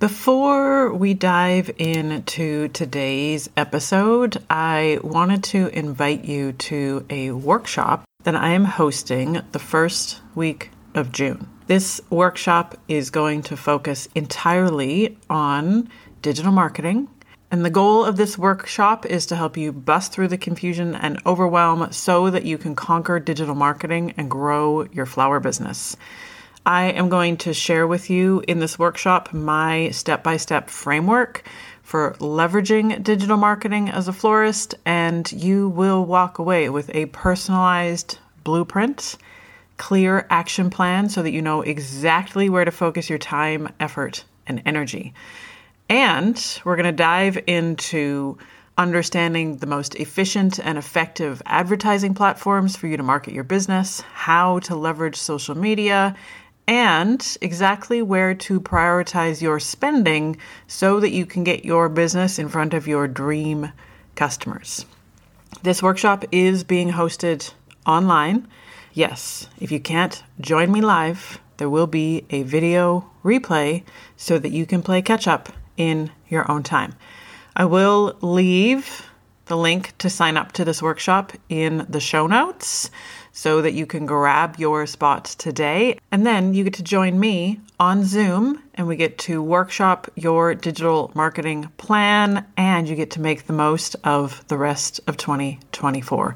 Before we dive into today's episode, I wanted to invite you to a workshop that I am hosting the first week of June. This workshop is going to focus entirely on digital marketing. And the goal of this workshop is to help you bust through the confusion and overwhelm so that you can conquer digital marketing and grow your flower business. I am going to share with you in this workshop my step by step framework for leveraging digital marketing as a florist, and you will walk away with a personalized blueprint, clear action plan so that you know exactly where to focus your time, effort, and energy. And we're going to dive into understanding the most efficient and effective advertising platforms for you to market your business, how to leverage social media, and exactly where to prioritize your spending so that you can get your business in front of your dream customers. This workshop is being hosted online. Yes, if you can't join me live, there will be a video replay so that you can play catch up in your own time. I will leave the link to sign up to this workshop in the show notes so that you can grab your spot today. And then you get to join me on Zoom and we get to workshop your digital marketing plan and you get to make the most of the rest of 2024.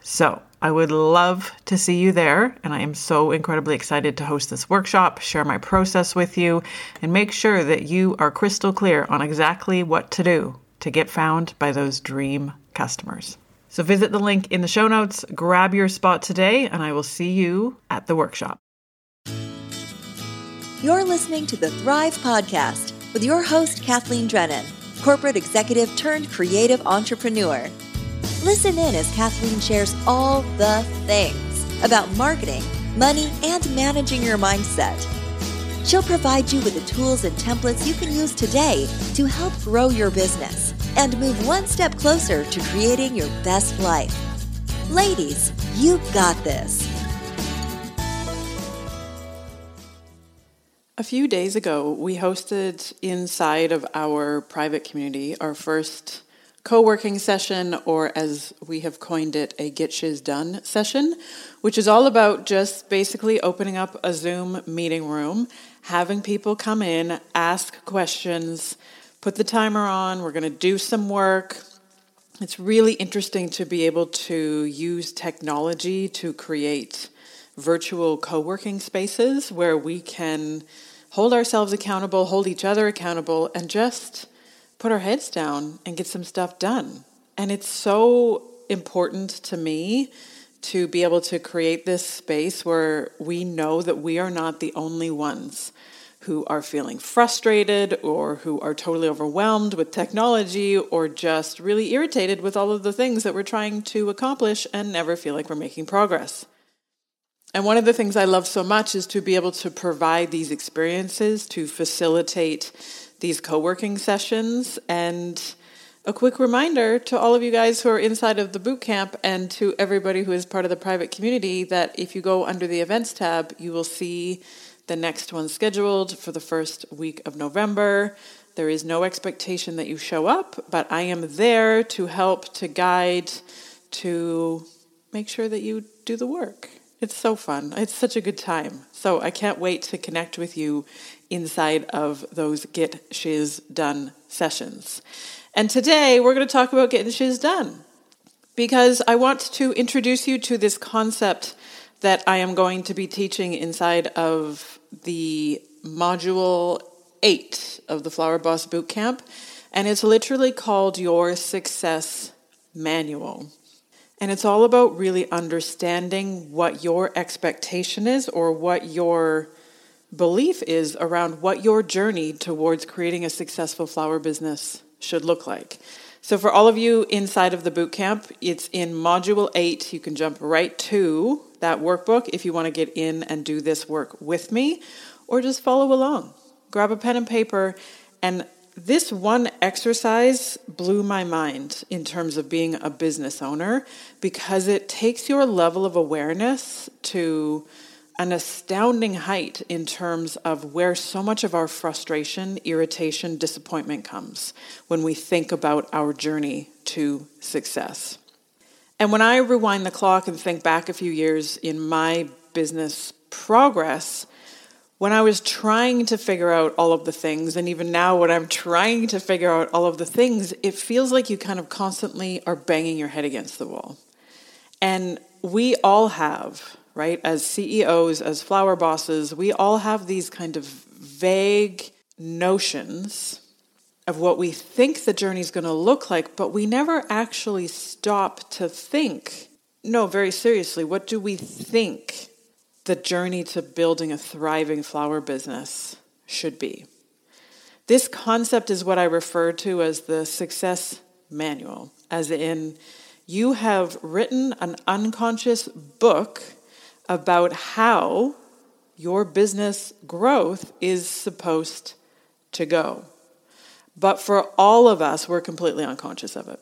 So, I would love to see you there, and I am so incredibly excited to host this workshop, share my process with you, and make sure that you are crystal clear on exactly what to do to get found by those dream customers. So visit the link in the show notes, grab your spot today, and I will see you at the workshop. You're listening to the Thrive Podcast with your host, Kathleen Drennan, corporate executive turned creative entrepreneur. Listen in as Kathleen shares all the things about marketing, money, and managing your mindset. She'll provide you with the tools and templates you can use today to help grow your business and move one step closer to creating your best life. Ladies, you got this. A few days ago, we hosted inside of our private community our first co-working session or as we have coined it a get shiz done session which is all about just basically opening up a zoom meeting room having people come in ask questions put the timer on. We're going to do some work. It's really interesting to be able to use technology to create virtual co working spaces where we can hold ourselves accountable, hold each other accountable, and just put our heads down and get some stuff done. And it's so important to me to be able to create this space where we know that we are not the only ones who are feeling frustrated or who are totally overwhelmed with technology or just really irritated with all of the things that we're trying to accomplish and never feel like we're making progress. And one of the things I love so much is to be able to provide these experiences to facilitate these co working sessions. And a quick reminder to all of you guys who are inside of the boot camp and to everybody who is part of the private community that if you go under the events tab, you will see the next one scheduled for the first week of November. There is no expectation that you show up, but I am there to help, to guide, to make sure that you do the work. It's so fun. It's such a good time. So I can't wait to connect with you inside of those Get Shiz Done sessions. And today we're going to talk about getting shiz done because I want to introduce you to this concept that I am going to be teaching inside of the module eight of the Flower Boss Bootcamp, and it's literally called Your Success Manual. And it's all about really understanding what your expectation is or what your belief is around what your journey towards creating a successful flower business should look like. So, for all of you inside of the bootcamp, it's in module eight. You can jump right to that workbook if you want to get in and do this work with me, or just follow along. Grab a pen and paper. And this one exercise blew my mind in terms of being a business owner because it takes your level of awareness to an astounding height in terms of where so much of our frustration, irritation, disappointment comes when we think about our journey to success. And when I rewind the clock and think back a few years in my business progress, when I was trying to figure out all of the things, and even now when I'm trying to figure out all of the things, it feels like you kind of constantly are banging your head against the wall. And we all have, right, as CEOs, as flower bosses, we all have these kind of vague notions of what we think the journey is going to look like, but we never actually stop to think, no, very seriously, what do we think the journey to building a thriving flower business should be. This concept is what I refer to as the success manual, as in, you have written an unconscious book about how your business growth is supposed to go. But for all of us, we're completely unconscious of it.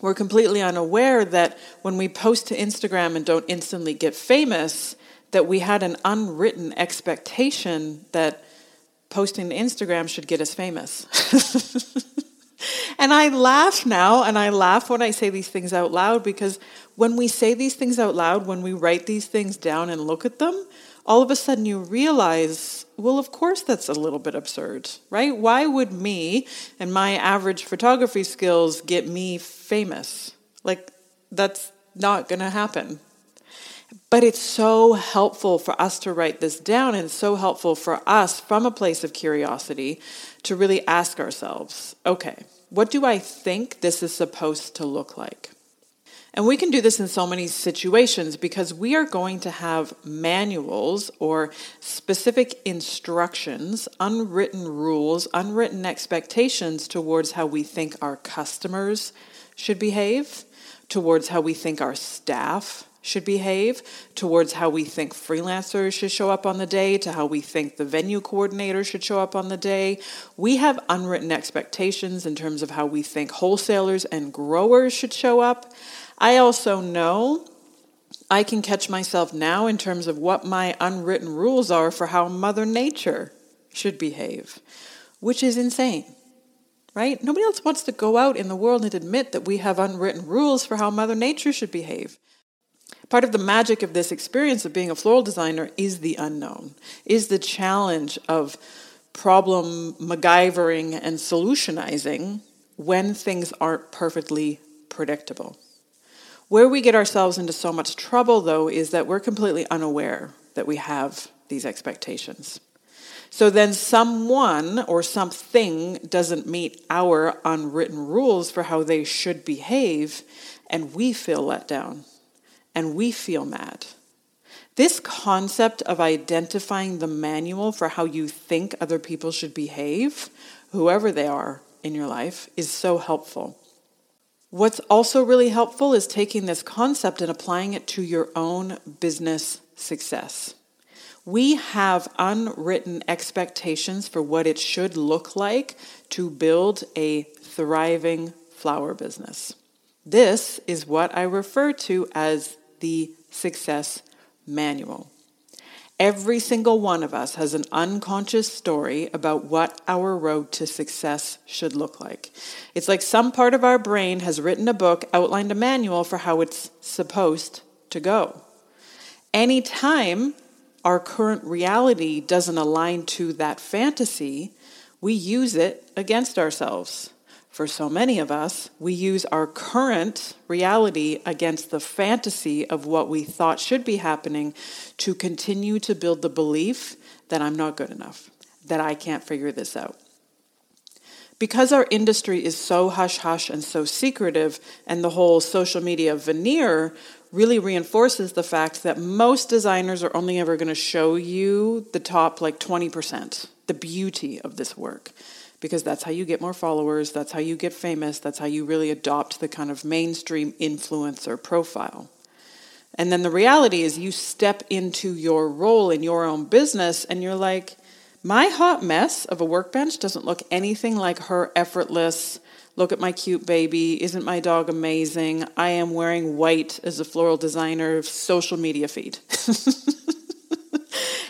We're completely unaware that when we post to Instagram and don't instantly get famous, that we had an unwritten expectation that posting to Instagram should get us famous. and I laugh now, and I laugh when I say these things out loud because when we say these things out loud, when we write these things down and look at them, all of a sudden you realize, well, of course that's a little bit absurd, right? Why would me and my average photography skills get me famous? Like, that's not going to happen. But it's so helpful for us to write this down, and so helpful for us from a place of curiosity to really ask ourselves okay, what do I think this is supposed to look like? And we can do this in so many situations because we are going to have manuals or specific instructions, unwritten rules, unwritten expectations towards how we think our customers should behave, towards how we think our staff should behave, towards how we think freelancers should show up on the day, to how we think the venue coordinator should show up on the day. We have unwritten expectations in terms of how we think wholesalers and growers should show up. I also know I can catch myself now in terms of what my unwritten rules are for how Mother Nature should behave, which is insane right? Nobody else wants to go out in the world and admit that we have unwritten rules for how Mother Nature should behave. Part of the magic of this experience of being a floral designer is the unknown, is the challenge of problem MacGyvering and solutionizing when things aren't perfectly predictable. Where we get ourselves into so much trouble, though, is that we're completely unaware that we have these expectations. So then someone or something doesn't meet our unwritten rules for how they should behave, and we feel let down and we feel mad. This concept of identifying the manual for how you think other people should behave, whoever they are in your life, is so helpful. What's also really helpful is taking this concept and applying it to your own business success. We have unwritten expectations for what it should look like to build a thriving flower business. This is what I refer to as the success manual. Every single one of us has an unconscious story about what our road to success should look like. It's like some part of our brain has written a book, outlined a manual for how it's supposed to go. Anytime our current reality doesn't align to that fantasy, we use it against ourselves for so many of us, we use our current reality against the fantasy of what we thought should be happening to continue to build the belief that I'm not good enough, that I can't figure this out. Because our industry is so hush hush and so secretive, and the whole social media veneer really reinforces the fact that most designers are only ever going to show you the top like 20%, the beauty of this work because that's how you get more followers, that's how you get famous, that's how you really adopt the kind of mainstream influencer profile. And then the reality is you step into your role in your own business and you're like, my hot mess of a workbench doesn't look anything like her effortless, look at my cute baby, isn't my dog amazing? I am wearing white as a floral designer social media feed.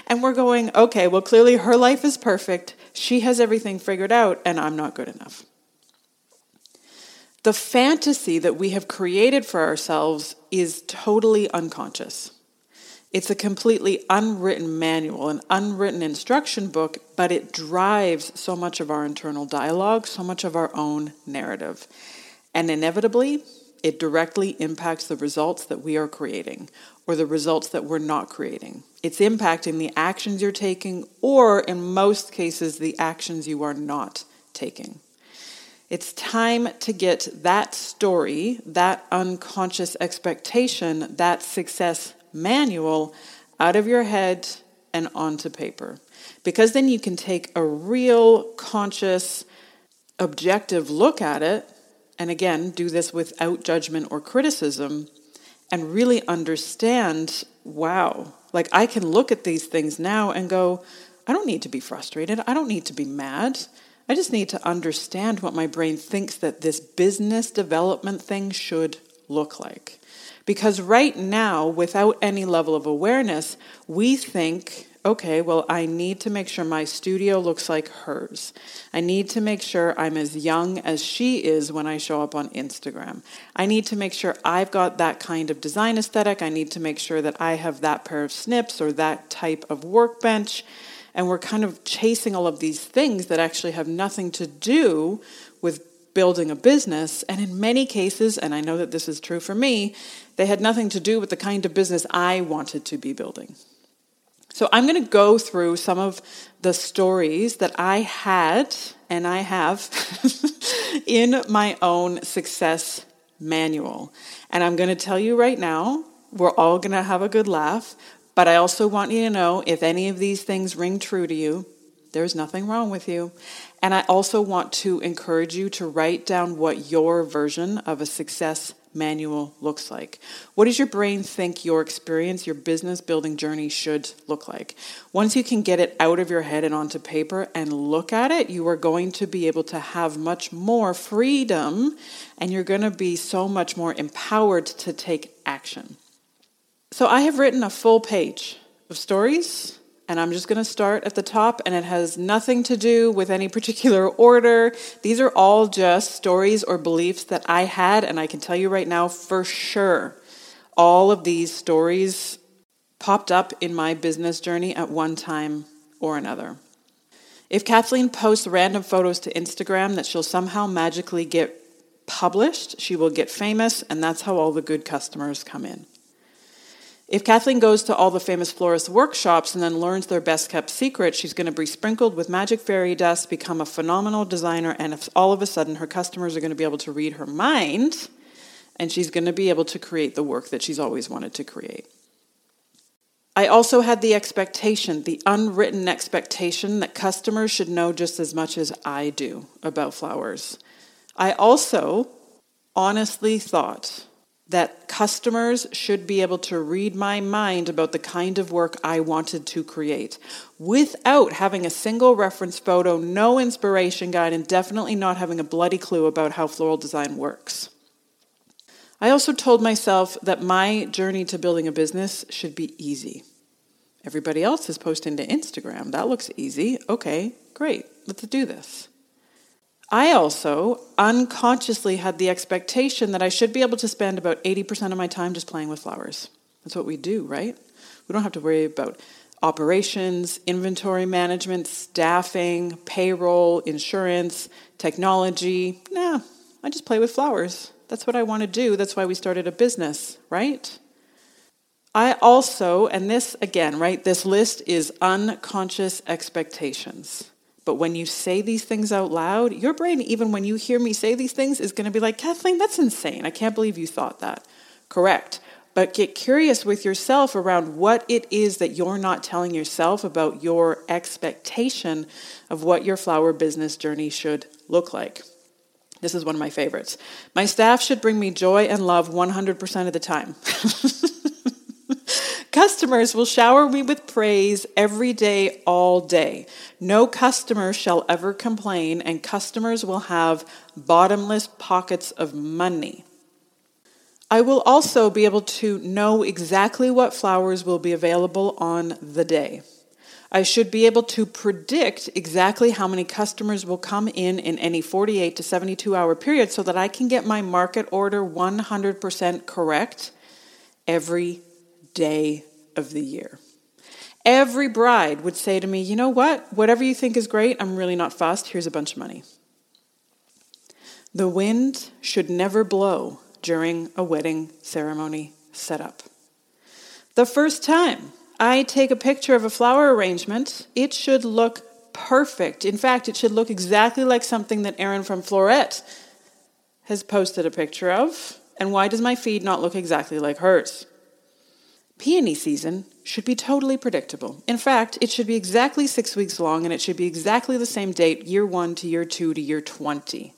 And we're going, okay, well, clearly her life is perfect. She has everything figured out, and I'm not good enough. The fantasy that we have created for ourselves is totally unconscious. It's a completely unwritten manual, an unwritten instruction book, but it drives so much of our internal dialogue, so much of our own narrative. And inevitably, it directly impacts the results that we are creating or the results that we're not creating. It's impacting the actions you're taking, or in most cases, the actions you are not taking. It's time to get that story, that unconscious expectation, that success manual out of your head and onto paper. Because then you can take a real conscious, objective look at it, and again, do this without judgment or criticism, and really understand wow, like I can look at these things now and go, I don't need to be frustrated. I don't need to be mad. I just need to understand what my brain thinks that this business development thing should look like. Because right now, without any level of awareness, we think, okay, well, I need to make sure my studio looks like hers. I need to make sure I'm as young as she is when I show up on Instagram. I need to make sure I've got that kind of design aesthetic. I need to make sure that I have that pair of snips or that type of workbench. And we're kind of chasing all of these things that actually have nothing to do with building a business. And in many cases, and I know that this is true for me, they had nothing to do with the kind of business I wanted to be building. So I'm going to go through some of the stories that I had and I have in my own success manual. And I'm going to tell you right now, we're all going to have a good laugh, but I also want you to know if any of these things ring true to you, there's nothing wrong with you. And I also want to encourage you to write down what your version of a success manual looks like. What does your brain think your experience, your business building journey should look like? Once you can get it out of your head and onto paper and look at it, you are going to be able to have much more freedom and you're going to be so much more empowered to take action. So I have written a full page of stories, and I'm just going to start at the top, and it has nothing to do with any particular order. These are all just stories or beliefs that I had, and I can tell you right now for sure, all of these stories popped up in my business journey at one time or another. If Kathleen posts random photos to Instagram that she'll somehow magically get published, she will get famous, and that's how all the good customers come in. If Kathleen goes to all the famous florist workshops and then learns their best kept secret, she's going to be sprinkled with magic fairy dust, become a phenomenal designer, and if all of a sudden her customers are going to be able to read her mind, and she's going to be able to create the work that she's always wanted to create. I also had the expectation, the unwritten expectation, that customers should know just as much as I do about flowers. I also honestly thought that customers should be able to read my mind about the kind of work I wanted to create without having a single reference photo, no inspiration guide, and definitely not having a bloody clue about how floral design works. I also told myself that my journey to building a business should be easy. Everybody else is posting to Instagram. That looks easy. Okay, great. Let's do this. I also unconsciously had the expectation that I should be able to spend about 80% of my time just playing with flowers. That's what we do, right? We don't have to worry about operations, inventory management, staffing, payroll, insurance, technology. Nah, I just play with flowers. That's what I want to do. That's why we started a business, right? I also, and this again, right, this list is unconscious expectations. But when you say these things out loud, your brain, even when you hear me say these things, is going to be like, Kathleen, that's insane. I can't believe you thought that. Correct. But get curious with yourself around what it is that you're not telling yourself about your expectation of what your flower business journey should look like. This is one of my favorites. My staff should bring me joy and love 100% of the time. Customers will shower me with praise every day, all day. No customer shall ever complain, and customers will have bottomless pockets of money. I will also be able to know exactly what flowers will be available on the day. I should be able to predict exactly how many customers will come in in any 48 to 72 hour period so that I can get my market order 100% correct every day of the year. Every bride would say to me, You know what? Whatever you think is great, I'm really not fussed. Here's a bunch of money. The wind should never blow during a wedding ceremony setup. The first time I take a picture of a flower arrangement, it should look perfect. In fact, it should look exactly like something that Erin from Floret has posted a picture of. And why does my feed not look exactly like hers? Peony season should be totally predictable. In fact, it should be exactly six weeks long and it should be exactly the same date, year one to year two to year 20.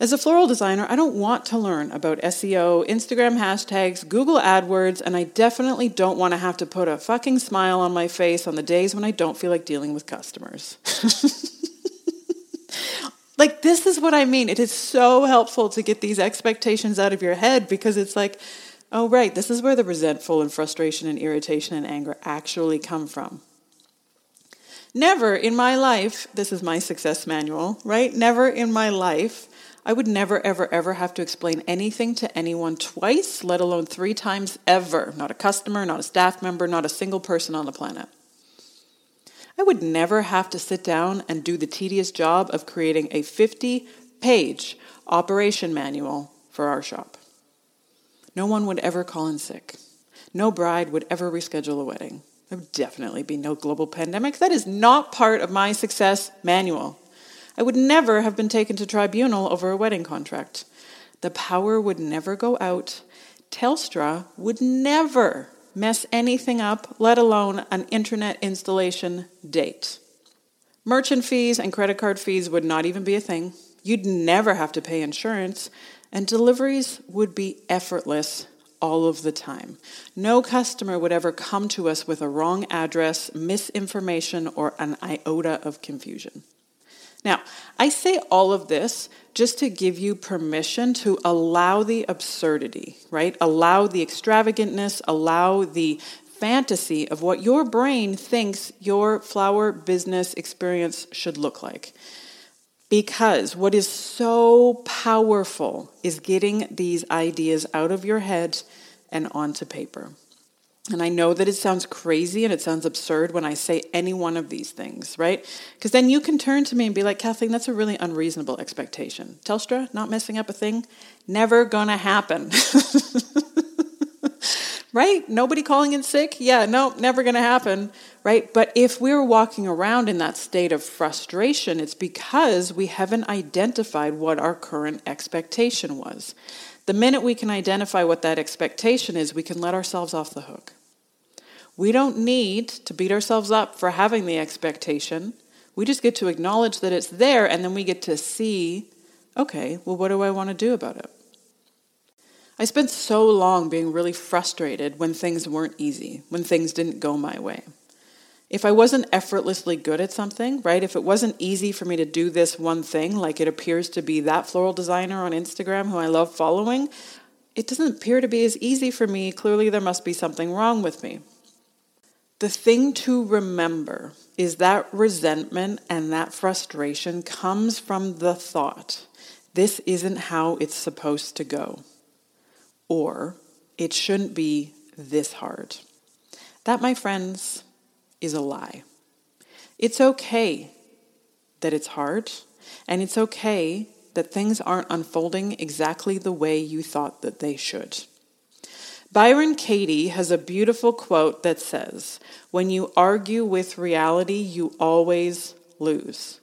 As a floral designer, I don't want to learn about SEO, Instagram hashtags, Google AdWords, and I definitely don't want to have to put a fucking smile on my face on the days when I don't feel like dealing with customers. like, this is what I mean. It is so helpful to get these expectations out of your head because it's like, oh, right, this is where the resentful and frustration and irritation and anger actually come from. Never in my life, this is my success manual, right? Never in my life I would never, ever, ever have to explain anything to anyone twice, let alone three times ever. Not a customer, not a staff member, not a single person on the planet. I would never have to sit down and do the tedious job of creating a 50 page operation manual for our shop. No one would ever call in sick. No bride would ever reschedule a wedding. There would definitely be no global pandemic. That is not part of my success manual. I would never have been taken to tribunal over a wedding contract. The power would never go out. Telstra would never mess anything up, let alone an internet installation date. Merchant fees and credit card fees would not even be a thing. You'd never have to pay insurance, and deliveries would be effortless all of the time. No customer would ever come to us with a wrong address, misinformation, or an iota of confusion. Now, I say all of this just to give you permission to allow the absurdity, right? Allow the extravagantness, allow the fantasy of what your brain thinks your flower business experience should look like. Because what is so powerful is getting these ideas out of your head and onto paper. And I know that it sounds crazy and it sounds absurd when I say any one of these things, right? Because then you can turn to me and be like, Kathleen, that's a really unreasonable expectation. Telstra, not messing up a thing, never gonna happen. right? Nobody calling in sick? Yeah, no, never gonna happen, right? But if we're walking around in that state of frustration, it's because we haven't identified what our current expectation was. The minute we can identify what that expectation is, we can let ourselves off the hook. We don't need to beat ourselves up for having the expectation. We just get to acknowledge that it's there and then we get to see okay, well, what do I want to do about it? I spent so long being really frustrated when things weren't easy, when things didn't go my way if I wasn't effortlessly good at something, right? If it wasn't easy for me to do this one thing, like it appears to be that floral designer on Instagram who I love following, it doesn't appear to be as easy for me. Clearly, there must be something wrong with me. The thing to remember is that resentment and that frustration comes from the thought this isn't how it's supposed to go, or it shouldn't be this hard. That, my friends, is a lie. It's okay that it's hard, and it's okay that things aren't unfolding exactly the way you thought that they should. Byron Katie has a beautiful quote that says, When you argue with reality, you always lose,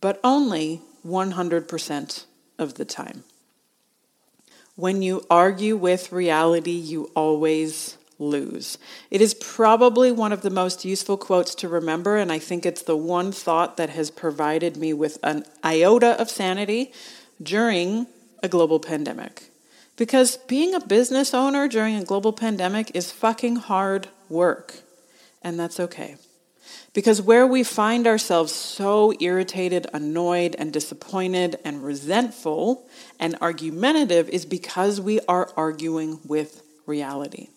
but only 100% of the time. When you argue with reality, you always lose. It is probably one of the most useful quotes to remember, and I think it's the one thought that has provided me with an iota of sanity during a global pandemic. Because being a business owner during a global pandemic is fucking hard work, and that's okay. Because where we find ourselves so irritated, annoyed, and disappointed, and resentful and argumentative is because we are arguing with reality.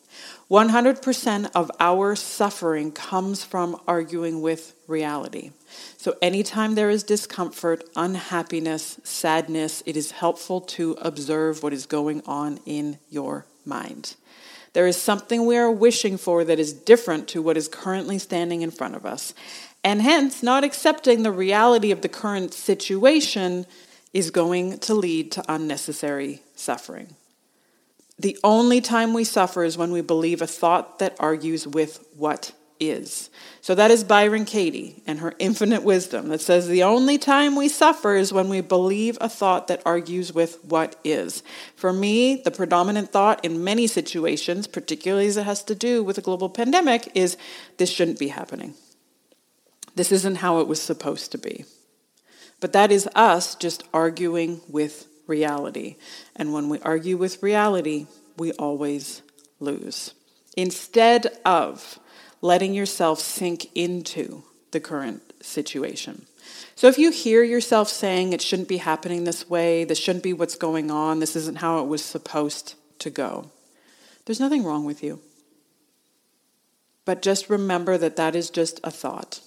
100% of our suffering comes from arguing with reality. So, anytime there is discomfort, unhappiness, sadness, it is helpful to observe what is going on in your mind. There is something we are wishing for that is different to what is currently standing in front of us. And hence, not accepting the reality of the current situation is going to lead to unnecessary suffering. The only time we suffer is when we believe a thought that argues with what is. So that is Byron Katie and her infinite wisdom that says the only time we suffer is when we believe a thought that argues with what is. For me, the predominant thought in many situations, particularly as it has to do with a global pandemic, is this shouldn't be happening. This isn't how it was supposed to be. But that is us just arguing with reality. And when we argue with reality, we always lose. Instead of letting yourself sink into the current situation. So if you hear yourself saying it shouldn't be happening this way, this shouldn't be what's going on, this isn't how it was supposed to go, there's nothing wrong with you. But just remember that that is just a thought.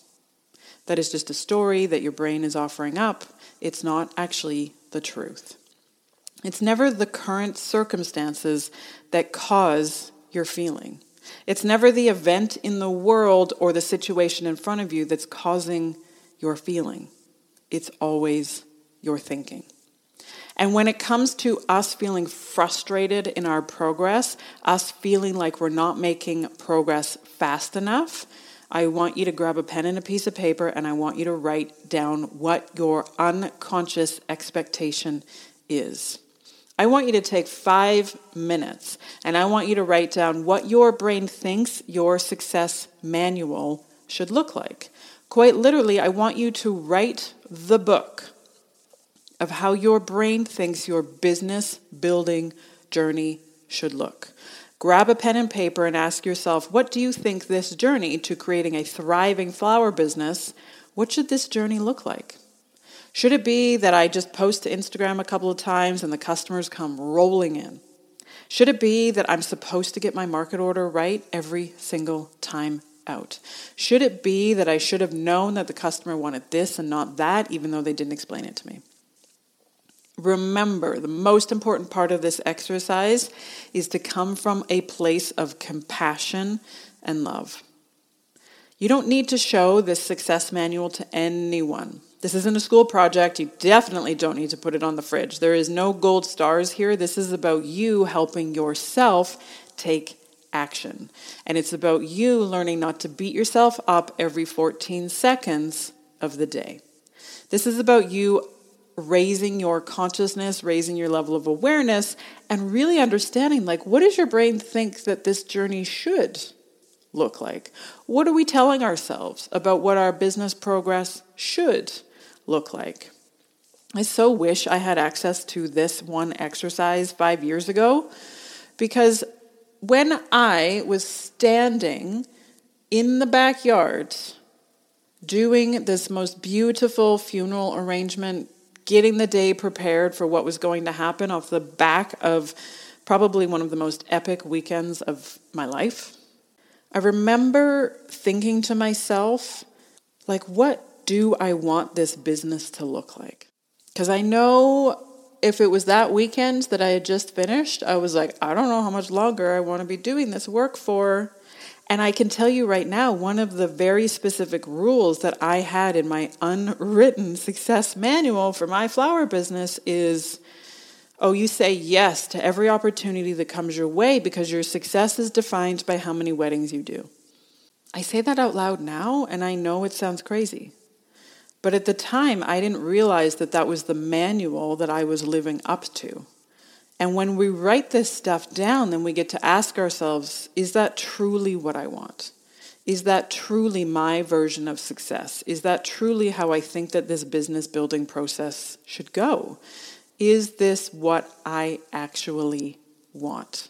That is just a story that your brain is offering up. It's not actually the truth. It's never the current circumstances that cause your feeling. It's never the event in the world or the situation in front of you that's causing your feeling. It's always your thinking. And when it comes to us feeling frustrated in our progress, us feeling like we're not making progress fast enough, I want you to grab a pen and a piece of paper and I want you to write down what your unconscious expectation is. I want you to take five minutes and I want you to write down what your brain thinks your success manual should look like. Quite literally, I want you to write the book of how your brain thinks your business building journey should look. Grab a pen and paper and ask yourself, what do you think this journey to creating a thriving flower business, what should this journey look like? Should it be that I just post to Instagram a couple of times and the customers come rolling in? Should it be that I'm supposed to get my market order right every single time out? Should it be that I should have known that the customer wanted this and not that, even though they didn't explain it to me? Remember, the most important part of this exercise is to come from a place of compassion and love. You don't need to show this success manual to anyone. This isn't a school project. You definitely don't need to put it on the fridge. There is no gold stars here. This is about you helping yourself take action. And it's about you learning not to beat yourself up every 14 seconds of the day. This is about you raising your consciousness, raising your level of awareness, and really understanding like, what does your brain think that this journey should look like? What are we telling ourselves about what our business progress should look like. I so wish I had access to this one exercise five years ago because when I was standing in the backyard doing this most beautiful funeral arrangement, getting the day prepared for what was going to happen off the back of probably one of the most epic weekends of my life. I remember thinking to myself, like, what do I want this business to look like? Because I know if it was that weekend that I had just finished, I was like, I don't know how much longer I want to be doing this work for. And I can tell you right now, one of the very specific rules that I had in my unwritten success manual for my flower business is oh, you say yes to every opportunity that comes your way because your success is defined by how many weddings you do. I say that out loud now, and I know it sounds crazy. But at the time, I didn't realize that that was the manual that I was living up to. And when we write this stuff down, then we get to ask ourselves is that truly what I want? Is that truly my version of success? Is that truly how I think that this business building process should go? Is this what I actually want?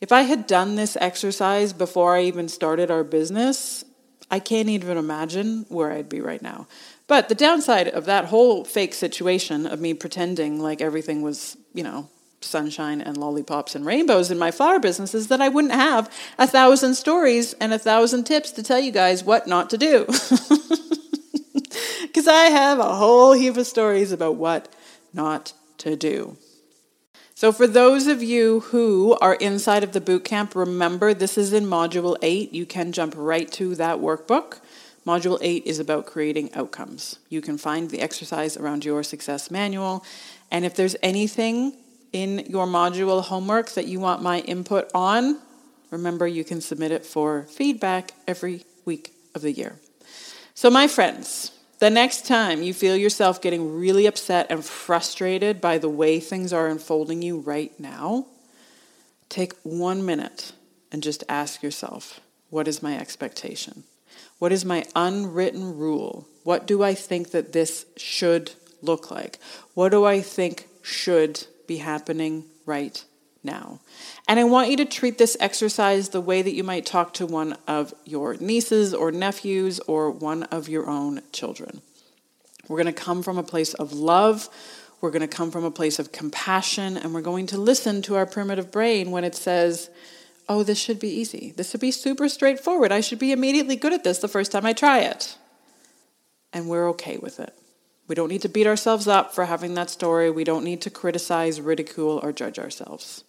If I had done this exercise before I even started our business, I can't even imagine where I'd be right now. But the downside of that whole fake situation of me pretending like everything was, you know, sunshine and lollipops and rainbows in my flower business is that I wouldn't have a thousand stories and a thousand tips to tell you guys what not to do. Because I have a whole heap of stories about what not to do. So, for those of you who are inside of the boot camp, remember this is in Module 8. You can jump right to that workbook. Module 8 is about creating outcomes. You can find the exercise around your success manual. And if there's anything in your module homework that you want my input on, remember you can submit it for feedback every week of the year. So, my friends, the next time you feel yourself getting really upset and frustrated by the way things are unfolding you right now, take one minute and just ask yourself what is my expectation? What is my unwritten rule? What do I think that this should look like? What do I think should be happening right now. And I want you to treat this exercise the way that you might talk to one of your nieces or nephews or one of your own children. We're going to come from a place of love. We're going to come from a place of compassion, and we're going to listen to our primitive brain when it says, Oh, this should be easy. This should be super straightforward. I should be immediately good at this the first time I try it. And we're okay with it. We don't need to beat ourselves up for having that story. We don't need to criticize, ridicule, or judge ourselves.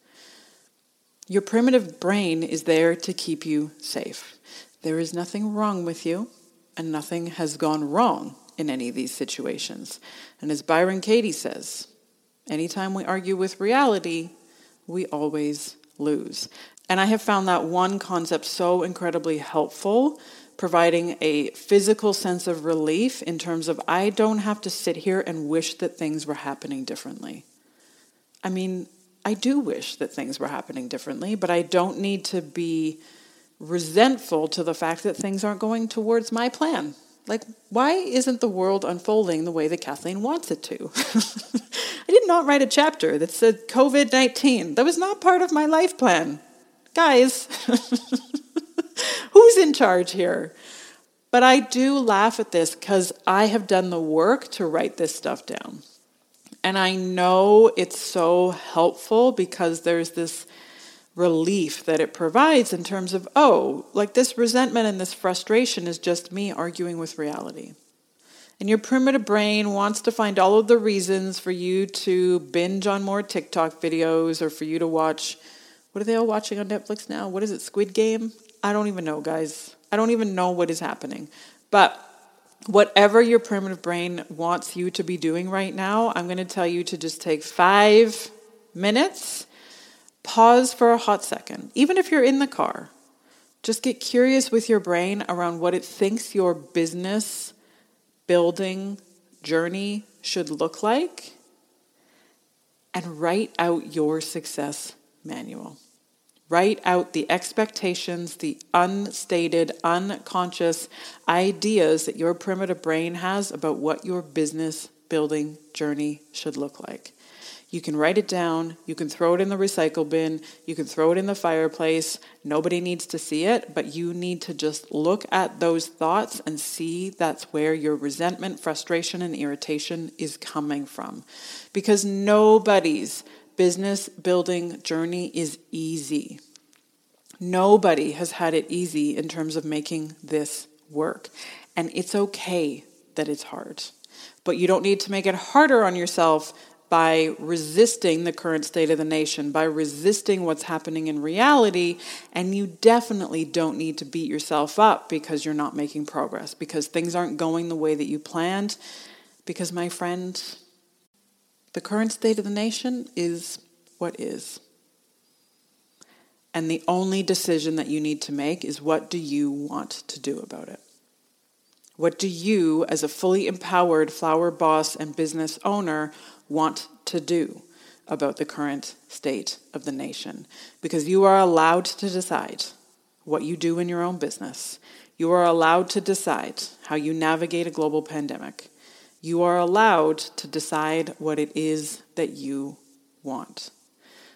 Your primitive brain is there to keep you safe. There is nothing wrong with you, and nothing has gone wrong in any of these situations. And as Byron Katie says, anytime we argue with reality, we always lose. And I have found that one concept so incredibly helpful, providing a physical sense of relief in terms of I don't have to sit here and wish that things were happening differently. I mean, I do wish that things were happening differently, but I don't need to be resentful to the fact that things aren't going towards my plan. Like, why isn't the world unfolding the way that Kathleen wants it to? I did not write a chapter that said COVID 19. That was not part of my life plan. Guys, who's in charge here? But I do laugh at this because I have done the work to write this stuff down. And I know it's so helpful because there's this relief that it provides in terms of, oh, like this resentment and this frustration is just me arguing with reality. And your primitive brain wants to find all of the reasons for you to binge on more TikTok videos or for you to watch, what are they all watching on Netflix now? What is it, Squid Game? I don't even know, guys. I don't even know what is happening. But whatever your primitive brain wants you to be doing right now, I'm going to tell you to just take five minutes, pause for a hot second, even if you're in the car. Just get curious with your brain around what it thinks your business building journey should look like and write out your success manual. Write out the expectations, the unstated, unconscious ideas that your primitive brain has about what your business building journey should look like. You can write it down, you can throw it in the recycle bin, you can throw it in the fireplace. Nobody needs to see it, but you need to just look at those thoughts and see that's where your resentment, frustration, and irritation is coming from. Because nobody's business building journey is easy. Nobody has had it easy in terms of making this work. And it's okay that it's hard. But you don't need to make it harder on yourself by resisting the current state of the nation, by resisting what's happening in reality. And you definitely don't need to beat yourself up because you're not making progress, because things aren't going the way that you planned. Because, my friend, the current state of the nation is what is. And the only decision that you need to make is what do you want to do about it? What do you, as a fully empowered flower boss and business owner, want to do about the current state of the nation? Because you are allowed to decide what you do in your own business. You are allowed to decide how you navigate a global pandemic. You are allowed to decide what it is that you want.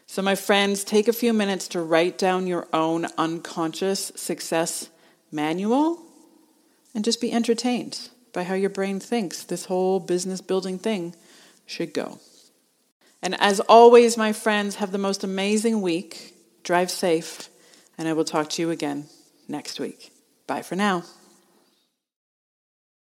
So, my friends, take a few minutes to write down your own unconscious success manual and just be entertained by how your brain thinks this whole business building thing should go. And as always, my friends, have the most amazing week. Drive safe, and I will talk to you again next week. Bye for now.